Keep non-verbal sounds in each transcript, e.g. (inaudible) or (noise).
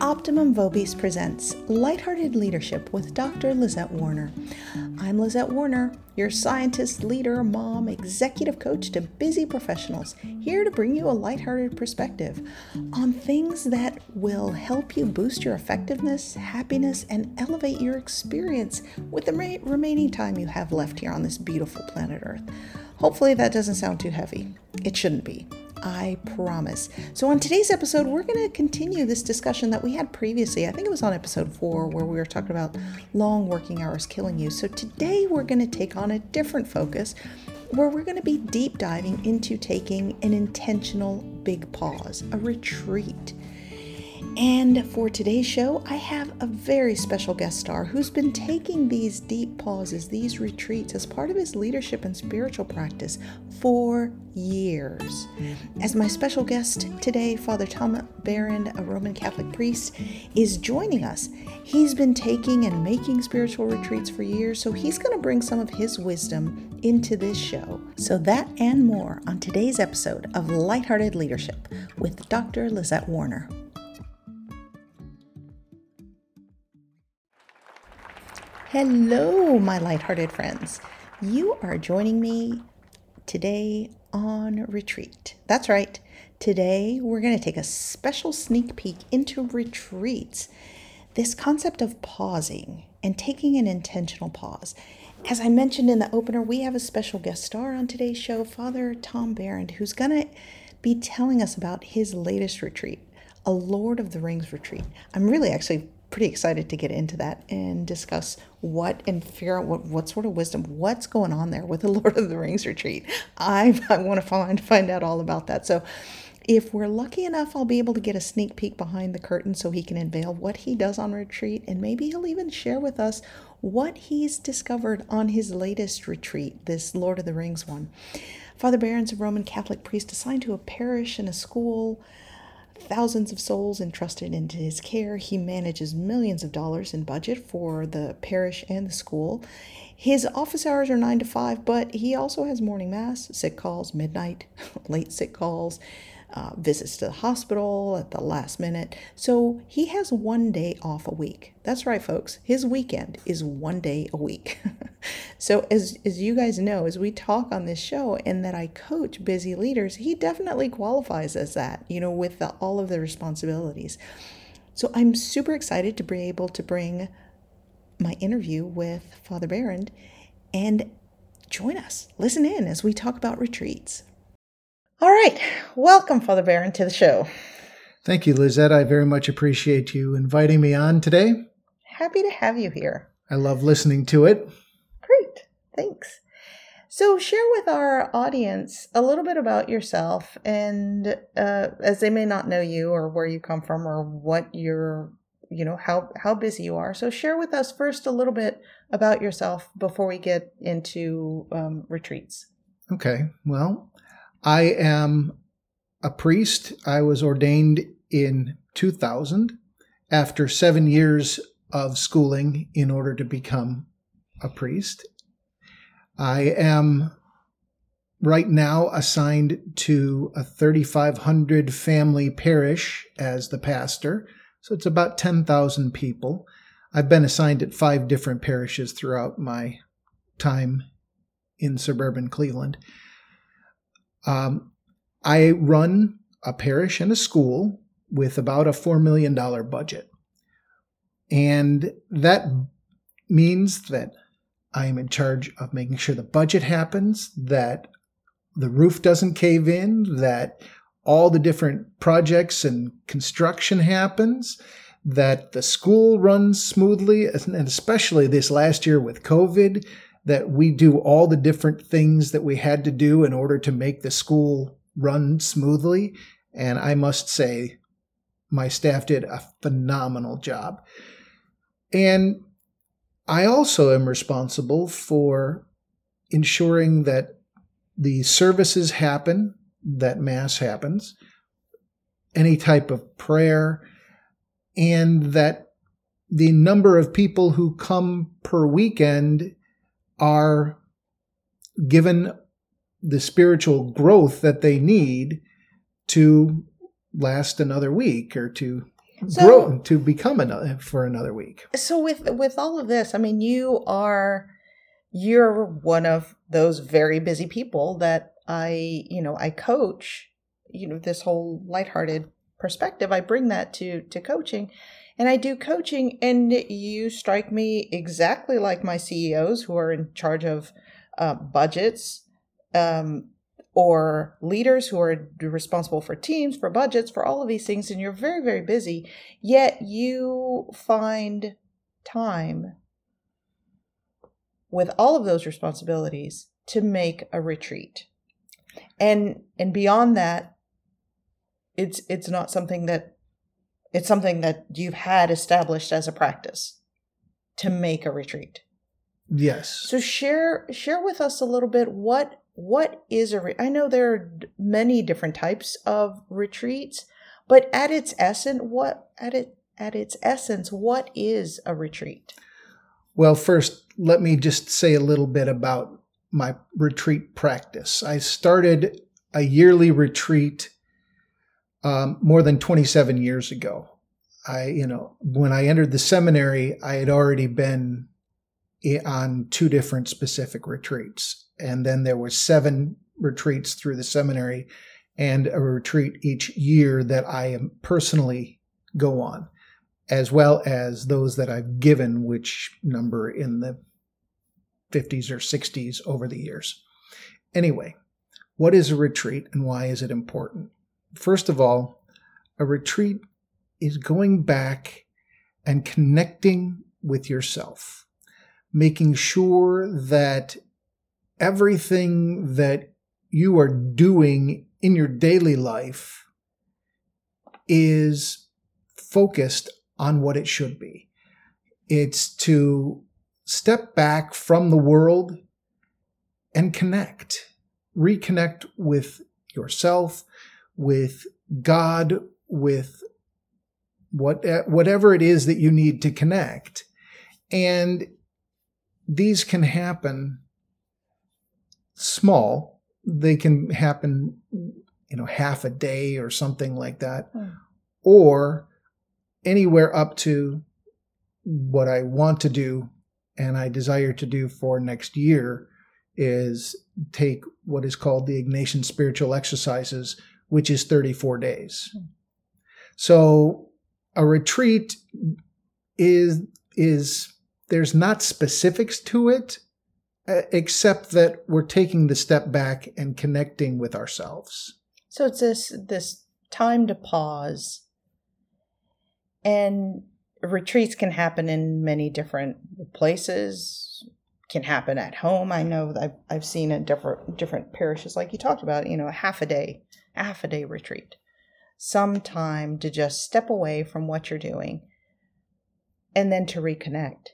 Optimum Vobis presents Lighthearted Leadership with Dr. Lizette Warner. I'm Lizette Warner, your scientist, leader, mom, executive coach to busy professionals, here to bring you a lighthearted perspective on things that will help you boost your effectiveness, happiness, and elevate your experience with the remaining time you have left here on this beautiful planet Earth. Hopefully, that doesn't sound too heavy. It shouldn't be. I promise. So, on today's episode, we're going to continue this discussion that we had previously. I think it was on episode four, where we were talking about long working hours killing you. So, today we're going to take on a different focus where we're going to be deep diving into taking an intentional big pause, a retreat. And for today's show, I have a very special guest star who's been taking these deep pauses, these retreats, as part of his leadership and spiritual practice for years. As my special guest today, Father Tom Behrend, a Roman Catholic priest, is joining us. He's been taking and making spiritual retreats for years, so he's going to bring some of his wisdom into this show. So, that and more on today's episode of Lighthearted Leadership with Dr. Lizette Warner. Hello, my lighthearted friends. You are joining me today on retreat. That's right. Today, we're going to take a special sneak peek into retreats. This concept of pausing and taking an intentional pause. As I mentioned in the opener, we have a special guest star on today's show, Father Tom Behrend, who's going to be telling us about his latest retreat, a Lord of the Rings retreat. I'm really actually pretty excited to get into that and discuss what and figure out what, what sort of wisdom, what's going on there with the (laughs) Lord of the Rings retreat. I, I want to find find out all about that. So if we're lucky enough, I'll be able to get a sneak peek behind the curtain so he can unveil what he does on retreat, and maybe he'll even share with us what he's discovered on his latest retreat, this Lord of the Rings one. Father Behrend's a Roman Catholic priest assigned to a parish and a school thousands of souls entrusted into his care. He manages millions of dollars in budget for the parish and the school. His office hours are 9 to 5, but he also has morning mass, sick calls, midnight, (laughs) late sick calls, uh, visits to the hospital at the last minute. So he has one day off a week. That's right, folks. His weekend is one day a week. (laughs) so as as you guys know, as we talk on this show, and that I coach busy leaders, he definitely qualifies as that. You know, with the, all of the responsibilities. So I'm super excited to be able to bring my interview with Father Behrend and join us. Listen in as we talk about retreats. All right. Welcome, Father Behrend, to the show. Thank you, Lizette. I very much appreciate you inviting me on today. Happy to have you here. I love listening to it. Great. Thanks. So, share with our audience a little bit about yourself, and uh, as they may not know you or where you come from or what you're, you know, how how busy you are. So, share with us first a little bit about yourself before we get into um, retreats. Okay. Well, I am a priest. I was ordained in 2000 after seven years of schooling in order to become a priest. I am right now assigned to a 3,500 family parish as the pastor. So it's about 10,000 people. I've been assigned at five different parishes throughout my time in suburban Cleveland. Um, I run a parish and a school with about a $4 million budget. And that means that I am in charge of making sure the budget happens, that the roof doesn't cave in, that all the different projects and construction happens, that the school runs smoothly, and especially this last year with COVID, that we do all the different things that we had to do in order to make the school run smoothly. And I must say, my staff did a phenomenal job. And I also am responsible for ensuring that the services happen, that Mass happens, any type of prayer, and that the number of people who come per weekend are given the spiritual growth that they need to last another week or to So- grow to become another for another week. So with with all of this, I mean, you are you're one of those very busy people that I, you know, I coach, you know, this whole lighthearted perspective. I bring that to to coaching. And I do coaching and you strike me exactly like my CEOs who are in charge of uh, budgets um, or leaders who are responsible for teams, for budgets, for all of these things, and you're very, very busy, yet you find time with all of those responsibilities to make a retreat. And and beyond that, it's it's not something that it's something that you've had established as a practice to make a retreat. Yes. So share share with us a little bit what what is a re- I know there are many different types of retreats, but at its essence, what at it at its essence, what is a retreat? Well, first, let me just say a little bit about my retreat practice. I started a yearly retreat um, more than 27 years ago. I, you know, when I entered the seminary, I had already been on two different specific retreats, and then there were seven retreats through the seminary, and a retreat each year that I am personally go on as well as those that I've given, which number in the 50s or 60s over the years. Anyway, what is a retreat and why is it important? First of all, a retreat is going back and connecting with yourself, making sure that everything that you are doing in your daily life is focused on what it should be. It's to step back from the world and connect, reconnect with yourself, with God, with what, whatever it is that you need to connect. And these can happen small. They can happen, you know, half a day or something like that. Hmm. Or anywhere up to what I want to do and I desire to do for next year is take what is called the Ignatian spiritual exercises, which is 34 days. Hmm. So a retreat is is there's not specifics to it except that we're taking the step back and connecting with ourselves. So it's this this time to pause. And retreats can happen in many different places. Can happen at home. I know I've I've seen in different different parishes, like you talked about. You know, a half a day, half a day retreat, some time to just step away from what you're doing, and then to reconnect.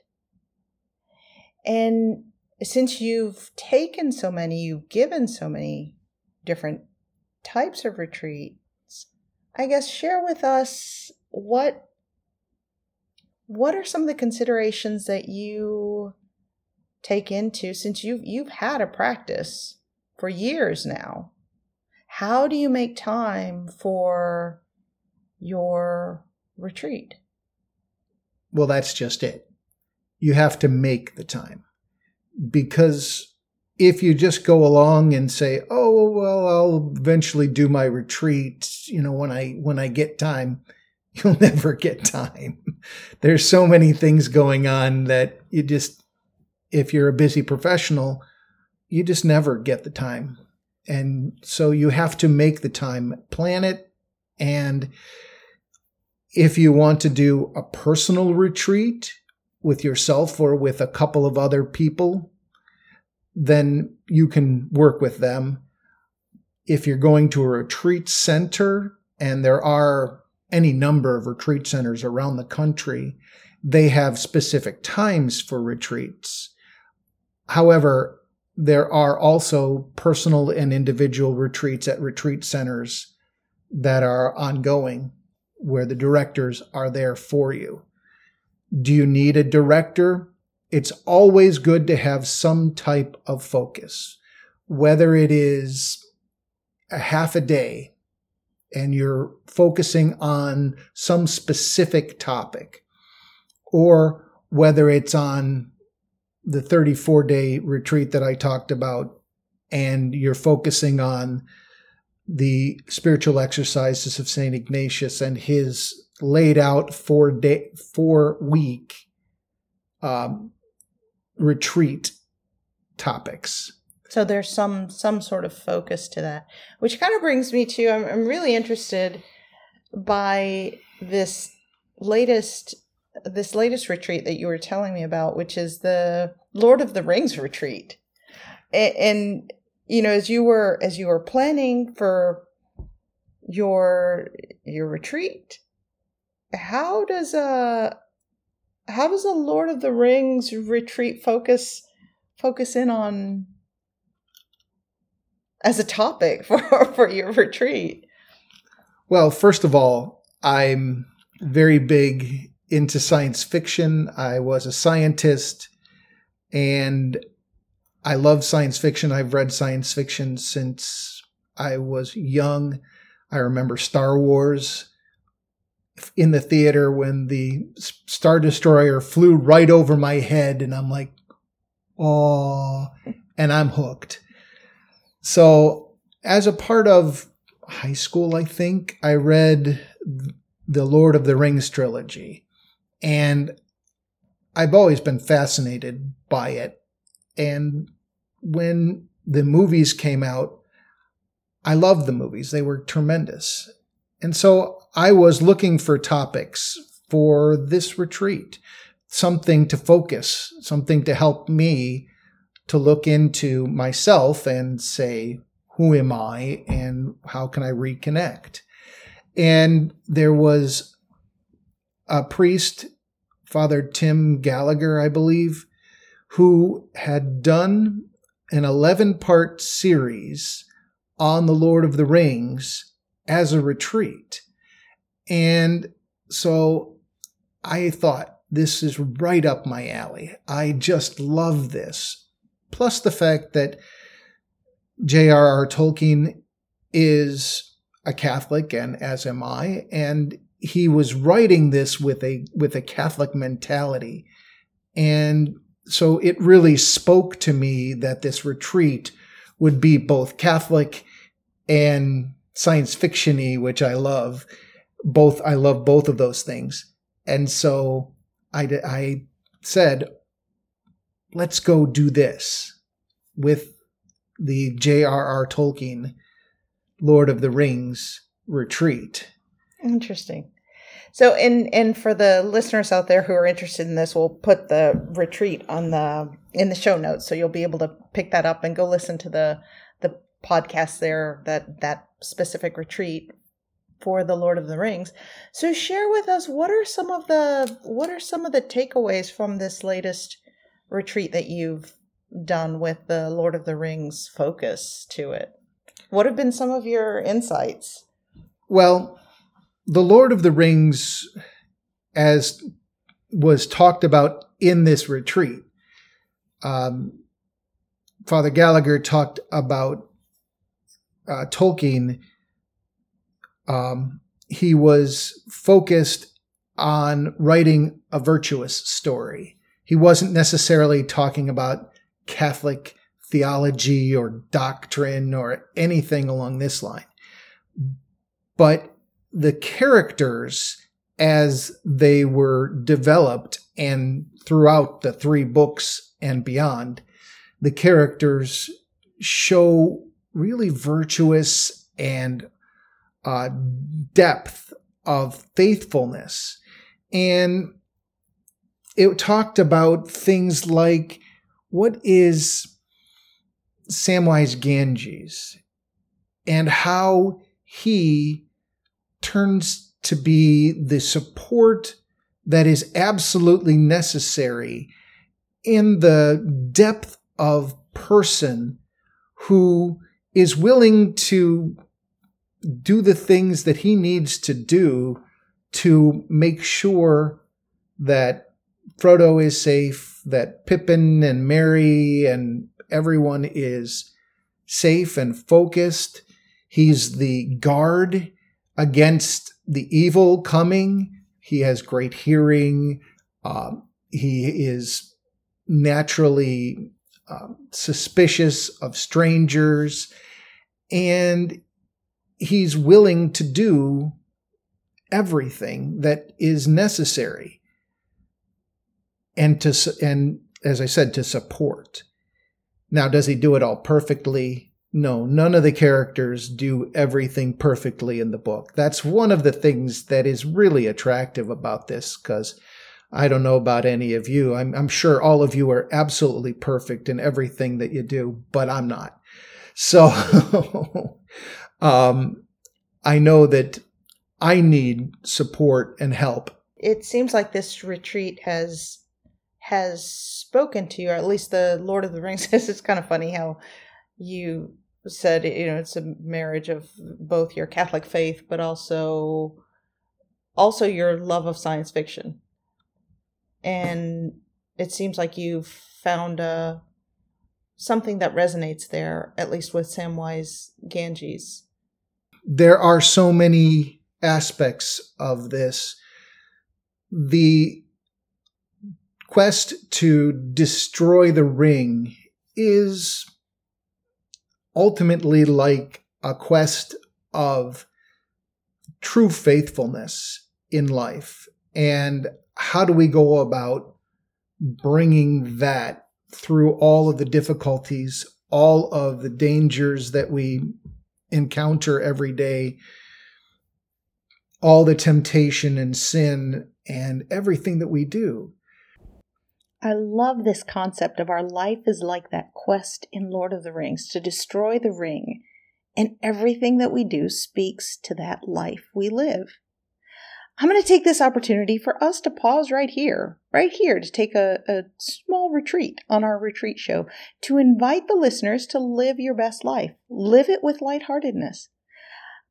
And since you've taken so many, you've given so many different types of retreats, I guess share with us what what are some of the considerations that you take into since you've you've had a practice for years now. How do you make time for your retreat? Well, that's just it. You have to make the time. Because if you just go along and say, "Oh, well, I'll eventually do my retreat, you know, when I when I get time," (laughs) you'll never get time. (laughs) There's so many things going on that you just if you're a busy professional, you just never get the time. And so you have to make the time, plan it and if you want to do a personal retreat with yourself or with a couple of other people, then you can work with them. If you're going to a retreat center, and there are any number of retreat centers around the country, they have specific times for retreats. However, there are also personal and individual retreats at retreat centers that are ongoing where the directors are there for you. Do you need a director? It's always good to have some type of focus, whether it is a half a day, and you're focusing on some specific topic, or whether it's on the 34 day retreat that I talked about and you're focusing on the spiritual exercises of St. Ignatius and his laid out four day, four week um, retreat topics. So there's some some sort of focus to that, which kind of brings me to I'm, I'm really interested by this latest this latest retreat that you were telling me about, which is the Lord of the Rings retreat. And, and you know, as you were as you were planning for your your retreat, how does a how does a Lord of the Rings retreat focus focus in on as a topic (laughs) for for your retreat? Well, first of all, I'm very big into science fiction. I was a scientist and I love science fiction. I've read science fiction since I was young. I remember Star Wars in the theater when the Star Destroyer flew right over my head, and I'm like, oh, and I'm hooked. So, as a part of high school, I think I read the Lord of the Rings trilogy, and I've always been fascinated by it. And when the movies came out, I loved the movies. They were tremendous. And so I was looking for topics for this retreat, something to focus, something to help me to look into myself and say, who am I and how can I reconnect? And there was a priest, Father Tim Gallagher, I believe, who had done an 11 part series on the Lord of the Rings as a retreat. And so I thought, this is right up my alley. I just love this. Plus the fact that J.R.R. Tolkien is a Catholic, and as am I, and he was writing this with a with a Catholic mentality. And so it really spoke to me that this retreat would be both Catholic and science fictiony, which I love. Both I love both of those things, and so I I said, let's go do this with the J.R.R. Tolkien Lord of the Rings retreat. Interesting. So, and and for the listeners out there who are interested in this, we'll put the retreat on the in the show notes, so you'll be able to pick that up and go listen to the the podcast there that that specific retreat for the Lord of the Rings. So share with us what are some of the what are some of the takeaways from this latest retreat that you've done with the Lord of the Rings focus to it? What have been some of your insights? Well, the Lord of the Rings as was talked about in this retreat. Um, Father Gallagher talked about uh, Tolkien, um, he was focused on writing a virtuous story. He wasn't necessarily talking about Catholic theology or doctrine or anything along this line. But the characters, as they were developed and throughout the three books and beyond, the characters show really virtuous and uh, depth of faithfulness. And it talked about things like what is Samwise Gamgee and how he turns to be the support that is absolutely necessary in the depth of person who is willing to do the things that he needs to do to make sure that Frodo is safe, that Pippin and Merry and everyone is safe and focused. He's the guard against the evil coming. He has great hearing. Um, he is naturally um, suspicious of strangers, and he's willing to do everything that is necessary and to and as i said to support now does he do it all perfectly no none of the characters do everything perfectly in the book. That's one of the things that is really attractive about this because i don't know about any of you. I'm, I'm sure all of you are absolutely perfect in everything that you do but i'm not. So (laughs) um, i know that I need support and help. It seems like this retreat has has spoken to you, or at least the Lord of the Rings (laughs) says. It's kind of funny how you said you know it's a marriage of both your Catholic faith but also also your love of science fiction. And it seems like you've found a uh, something that resonates there, at least with Samwise Gamgee's. There are so many aspects of this. The quest to destroy the ring is ultimately like a quest of true faithfulness in life. And how do we go about bringing that through all of the difficulties, all of the dangers that we encounter every day all the temptation and sin and everything that we do. I love this concept of our life is like that quest in Lord of the Rings to destroy the ring, and everything that we do speaks to that life we live. I'm going to take this opportunity for us to pause right here, right here, to take a, a small retreat on our retreat show to invite the listeners to live your best life. Live it with lightheartedness.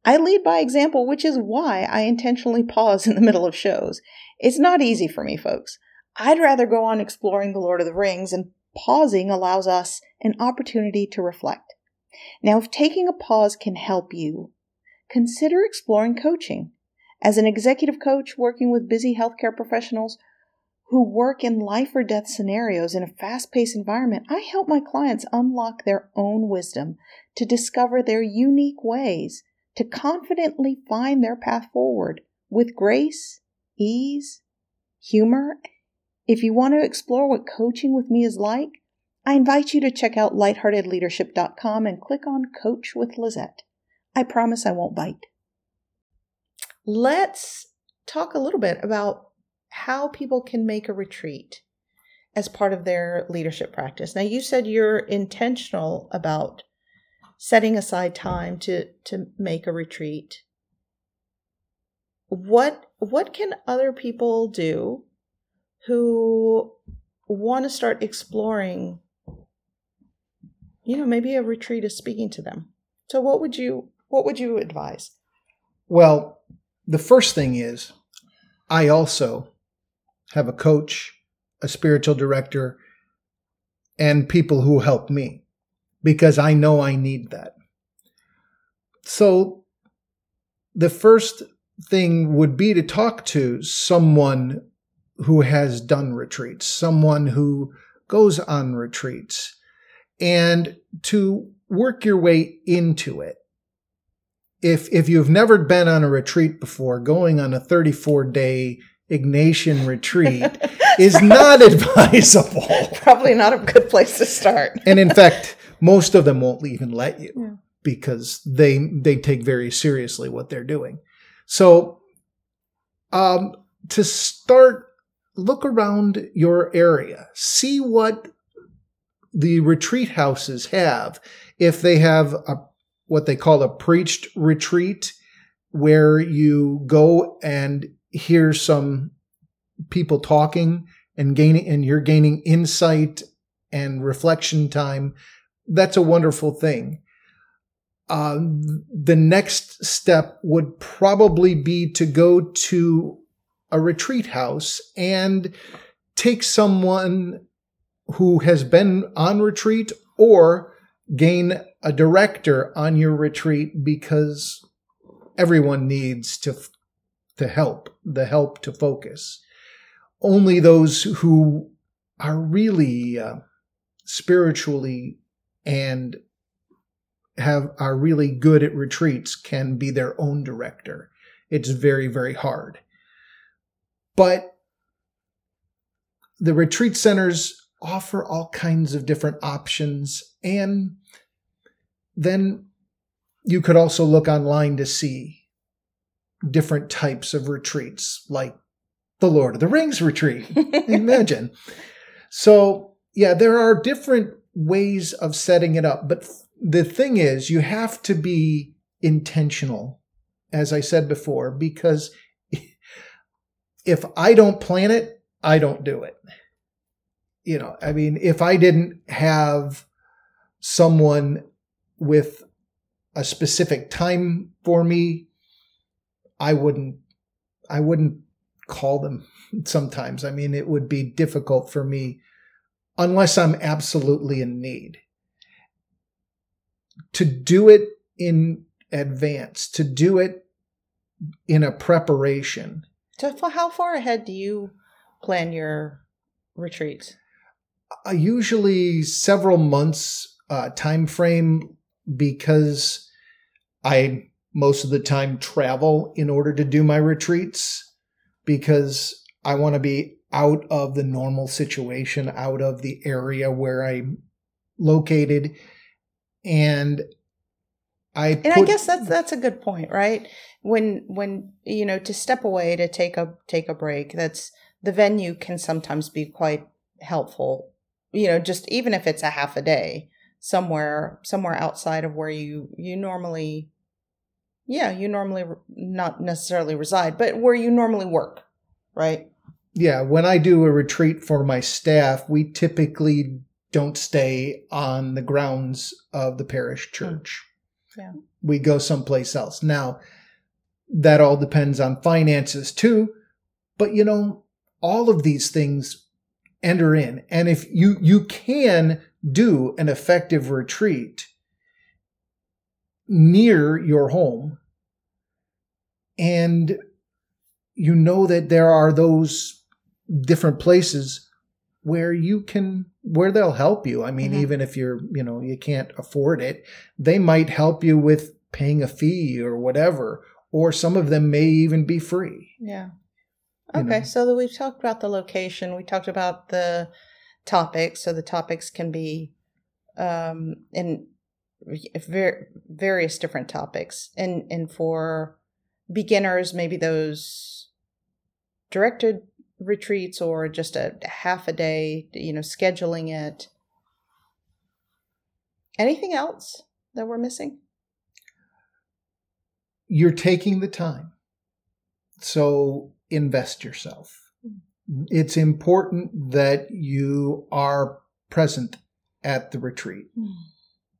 I lead by example, which is why I intentionally pause in the middle of shows. It's not easy for me, folks. I'd rather go on exploring The Lord of the Rings, and pausing allows us an opportunity to reflect. Now, if taking a pause can help you, consider exploring coaching. As an executive coach working with busy healthcare professionals who work in life or death scenarios in a fast paced environment, I help my clients unlock their own wisdom to discover their unique ways to confidently find their path forward with grace, ease, humor. If you want to explore what coaching with me is like, I invite you to check out lightheartedleadership.com and click on Coach with Lizette. I promise I won't bite. Let's talk a little bit about how people can make a retreat as part of their leadership practice. Now, you said you're intentional about setting aside time to to make a retreat what what can other people do who want to start exploring you know maybe a retreat is speaking to them so what would you what would you advise well the first thing is i also have a coach a spiritual director and people who help me because I know I need that. So the first thing would be to talk to someone who has done retreats, someone who goes on retreats, and to work your way into it. If, if you've never been on a retreat before, going on a 34 day Ignatian retreat (laughs) is not advisable. (laughs) Probably not a good place to start. (laughs) and in fact, most of them won't even let you yeah. because they they take very seriously what they're doing. So um, to start, look around your area, see what the retreat houses have. If they have a what they call a preached retreat, where you go and hear some people talking and gaining and you're gaining insight and reflection time that's a wonderful thing. Uh, the next step would probably be to go to a retreat house and take someone who has been on retreat or gain a director on your retreat because everyone needs to to help, the help to focus. Only those who are really uh, spiritually and have are really good at retreats can be their own director. It's very very hard. But the retreat centers offer all kinds of different options and then you could also look online to see different types of retreats like the Lord of the Rings retreat. (laughs) Imagine. So, yeah, there are different ways of setting it up, but the thing is, you have to be intentional, as I said before, because if I don't plan it, I don't do it. You know, I mean, if I didn't have someone with a specific time for me, I wouldn't I wouldn't call them (laughs) sometimes. I mean, it would be difficult for me unless I'm absolutely in need. To do it in advance, to do it in a preparation. So, how far ahead do you plan your retreats? Uh, usually several months uh, time frame because I most of the time travel in order to do my retreats because I want to be out of the normal situation, out of the area where I'm located. And I And put, I guess that's that's a good point, right? When when you know to step away to take a take a break, that's the venue can sometimes be quite helpful. You know, just even if it's a half a day somewhere somewhere outside of where you you normally yeah, you normally not necessarily reside, but where you normally work, right? Yeah, when I do a retreat for my staff, we typically don't stay on the grounds of the parish hmm. church. Yeah. We go someplace else. Now, that all depends on finances too, but you know, all of these things enter in. And if you you can do an effective retreat near your home and you know that there are those different places where you can where they'll help you. I mean mm-hmm. even if you're you know you can't afford it they might help you with paying a fee or whatever or some of them may even be free. Yeah. Okay know? so we've talked about the location. We talked about the topics so the topics can be um in ver- various different topics. And and for beginners maybe those directed retreats or just a half a day you know scheduling it. Anything else that we're missing? You're taking the time. So invest yourself. Hmm. it's important that you are present at the retreat. Mm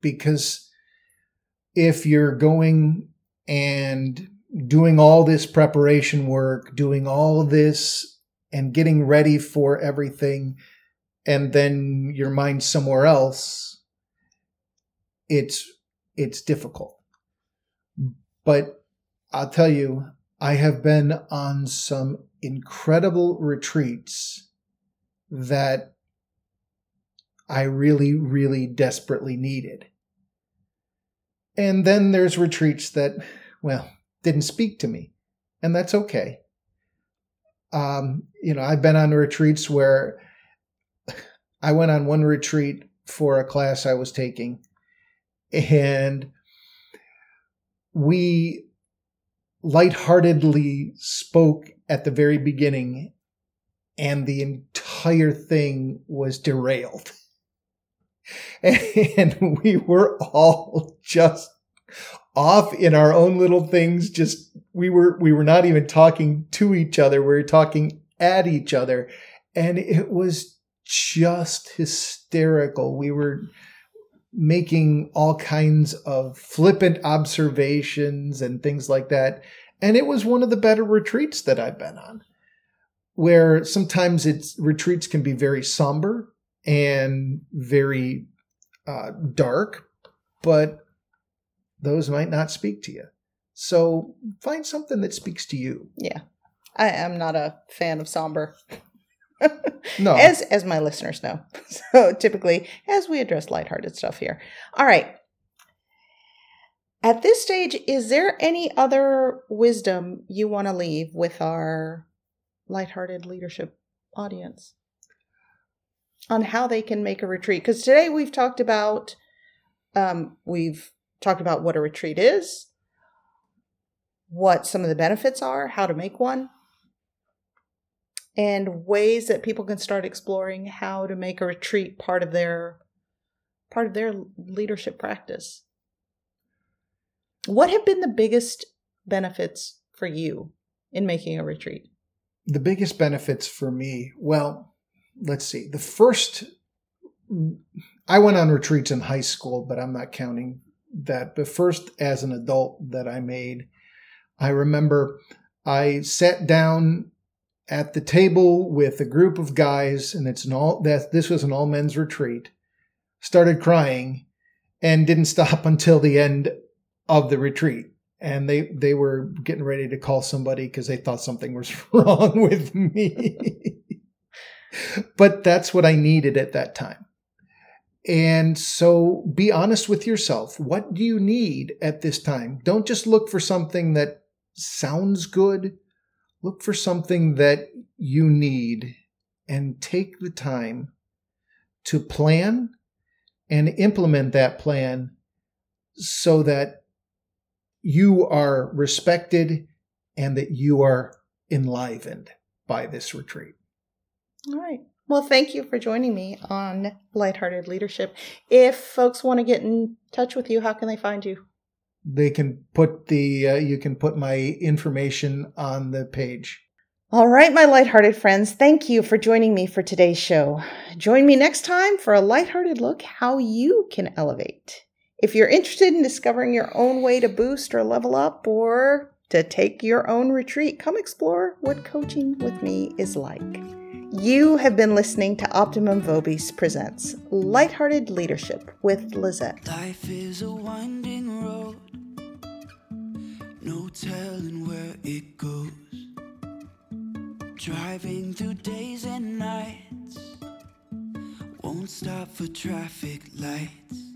because if you're going and doing all this preparation work, doing all this and getting ready for everything, and then your mind somewhere else, it's it's difficult. But I'll tell you, I have been on some incredible retreats that I really, really desperately needed. And then there's retreats that, well, didn't speak to me, and that's okay. Um, you know, I've been on retreats where I went on one retreat for a class I was taking, and we lightheartedly spoke at the very beginning, and the entire thing was derailed. (laughs) and we were all just off in our own little things just we were we were not even talking to each other we were talking at each other. And it was just hysterical. We were making all kinds of flippant observations and things like that. And it was one of the better retreats that I've been on where sometimes it's retreats can be very somber and very uh, dark, but those might not speak to you. So find something that speaks to you. Yeah. I am not a fan of somber. No. (laughs) as as my listeners know. (laughs) So typically, as we address lighthearted stuff here. All right. At this stage, is there any other wisdom you want to leave with our lighthearted leadership audience on how they can make a retreat? Because today we've talked about um, we've talked about what a retreat is, what some of the benefits are, how to make one, and ways that people can start exploring how to make a retreat part of their part of their leadership practice. What have been the biggest benefits for you in making a retreat? the biggest benefits for me, well, let's see. The first, I went on retreats in high school, but I'm not counting that. But first, as an adult, that I made, I remember I sat down at the table with a group of guys, and it's an all that this was an all men's retreat. Started crying, and didn't stop (laughs) until the end of the retreat and they they were getting ready to call somebody because they thought something was (laughs) wrong with me. (laughs) but that's what I needed at that time. And so be honest with yourself. What do you need at this time? Don't just look for something that sounds good. Look for something that you need and take the time to plan and implement that plan so that you are respected and that you are enlivened by this retreat. All right. Well, thank you for joining me on Lighthearted Leadership. If folks want to get in touch with you, how can they find you? They can put the uh, you can put my information on the page. All right, my lighthearted friends, thank you for joining me for today's show. Join me next time for a lighthearted look how you can elevate. If you're interested in discovering your own way to boost or level up or to take your own retreat, come explore what coaching with me is like. You have been listening to Optimum Vobis Presents Lighthearted Leadership with Lizette. Life is a winding road, no telling where it goes. Driving through days and nights, won't stop for traffic lights.